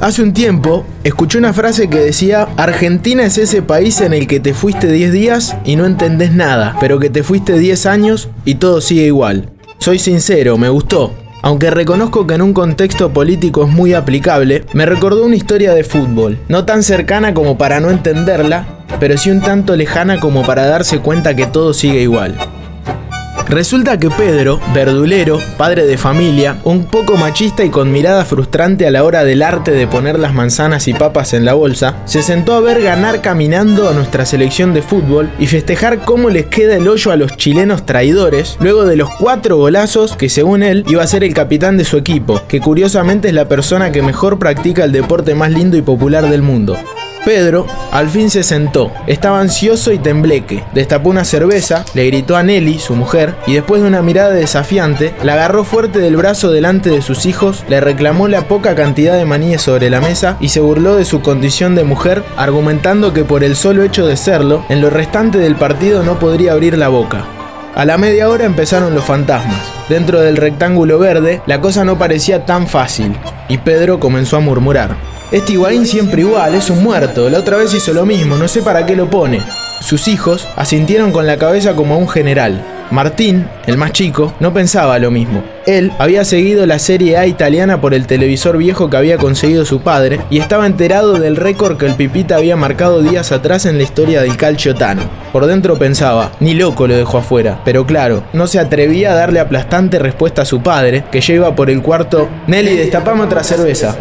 Hace un tiempo escuché una frase que decía, Argentina es ese país en el que te fuiste 10 días y no entendés nada, pero que te fuiste 10 años y todo sigue igual. Soy sincero, me gustó. Aunque reconozco que en un contexto político es muy aplicable, me recordó una historia de fútbol, no tan cercana como para no entenderla, pero sí un tanto lejana como para darse cuenta que todo sigue igual. Resulta que Pedro, verdulero, padre de familia, un poco machista y con mirada frustrante a la hora del arte de poner las manzanas y papas en la bolsa, se sentó a ver ganar caminando a nuestra selección de fútbol y festejar cómo les queda el hoyo a los chilenos traidores luego de los cuatro golazos que según él iba a ser el capitán de su equipo, que curiosamente es la persona que mejor practica el deporte más lindo y popular del mundo. Pedro al fin se sentó, estaba ansioso y tembleque, destapó una cerveza, le gritó a Nelly, su mujer, y después de una mirada desafiante, la agarró fuerte del brazo delante de sus hijos, le reclamó la poca cantidad de maníes sobre la mesa y se burló de su condición de mujer, argumentando que por el solo hecho de serlo, en lo restante del partido no podría abrir la boca. A la media hora empezaron los fantasmas. Dentro del rectángulo verde, la cosa no parecía tan fácil, y Pedro comenzó a murmurar. Este Higuaín siempre igual, es un muerto. La otra vez hizo lo mismo, no sé para qué lo pone. Sus hijos asintieron con la cabeza como un general. Martín, el más chico, no pensaba lo mismo. Él había seguido la Serie A italiana por el televisor viejo que había conseguido su padre y estaba enterado del récord que el Pipita había marcado días atrás en la historia del calcio tano. Por dentro pensaba, ni loco lo dejó afuera, pero claro, no se atrevía a darle aplastante respuesta a su padre, que iba por el cuarto, Nelly, destapame otra cerveza.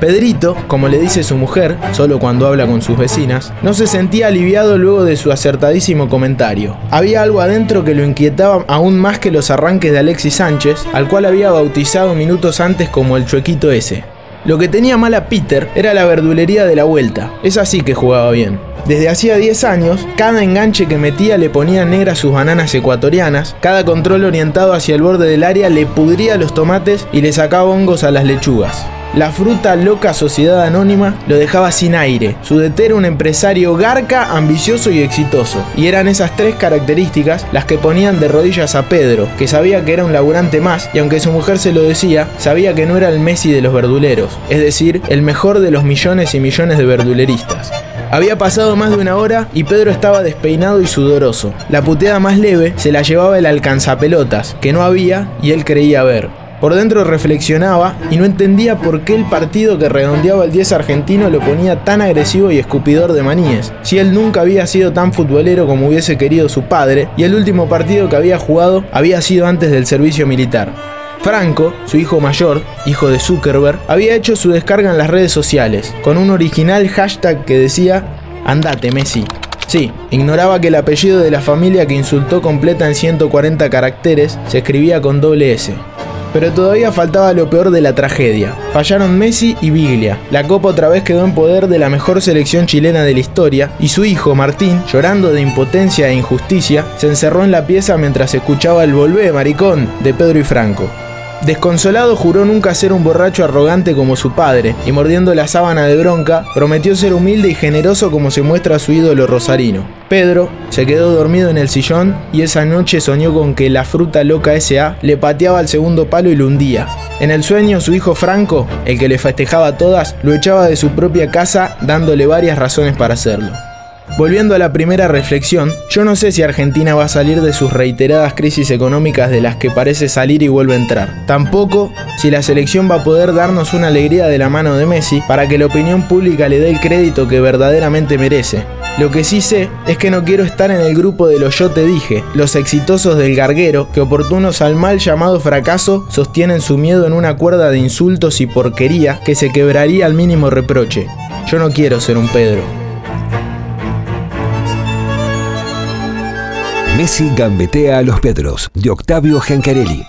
Pedrito, como le dice su mujer, solo cuando habla con sus vecinas, no se sentía aliviado luego de su acertadísimo comentario. Había algo adentro que lo inquietaba aún más que los arranques de Alexis Sánchez, al cual había bautizado minutos antes como el chuequito ese. Lo que tenía mal a Peter era la verdulería de la vuelta, es así que jugaba bien. Desde hacía 10 años, cada enganche que metía le ponía negras sus bananas ecuatorianas, cada control orientado hacia el borde del área le pudría los tomates y le sacaba hongos a las lechugas. La fruta loca sociedad anónima lo dejaba sin aire. Su DT era un empresario garca, ambicioso y exitoso. Y eran esas tres características las que ponían de rodillas a Pedro, que sabía que era un laburante más y aunque su mujer se lo decía, sabía que no era el Messi de los verduleros, es decir, el mejor de los millones y millones de verduleristas. Había pasado más de una hora y Pedro estaba despeinado y sudoroso. La puteada más leve se la llevaba el alcanzapelotas, que no había y él creía ver. Por dentro reflexionaba y no entendía por qué el partido que redondeaba el 10 argentino lo ponía tan agresivo y escupidor de maníes, si él nunca había sido tan futbolero como hubiese querido su padre y el último partido que había jugado había sido antes del servicio militar. Franco, su hijo mayor, hijo de Zuckerberg, había hecho su descarga en las redes sociales, con un original hashtag que decía, andate Messi. Sí, ignoraba que el apellido de la familia que insultó completa en 140 caracteres se escribía con doble S. Pero todavía faltaba lo peor de la tragedia. Fallaron Messi y Biglia. La copa otra vez quedó en poder de la mejor selección chilena de la historia y su hijo Martín, llorando de impotencia e injusticia, se encerró en la pieza mientras escuchaba el Volvé, maricón de Pedro y Franco. Desconsolado juró nunca ser un borracho arrogante como su padre, y mordiendo la sábana de bronca, prometió ser humilde y generoso como se muestra a su ídolo rosarino. Pedro se quedó dormido en el sillón y esa noche soñó con que la fruta loca S.A. le pateaba al segundo palo y lo hundía. En el sueño su hijo Franco, el que le festejaba todas, lo echaba de su propia casa dándole varias razones para hacerlo. Volviendo a la primera reflexión, yo no sé si Argentina va a salir de sus reiteradas crisis económicas de las que parece salir y vuelve a entrar. Tampoco si la selección va a poder darnos una alegría de la mano de Messi para que la opinión pública le dé el crédito que verdaderamente merece. Lo que sí sé es que no quiero estar en el grupo de los yo te dije, los exitosos del garguero, que oportunos al mal llamado fracaso sostienen su miedo en una cuerda de insultos y porquería que se quebraría al mínimo reproche. Yo no quiero ser un Pedro. Messi gambetea a los Pedros, de Octavio Gencarelli.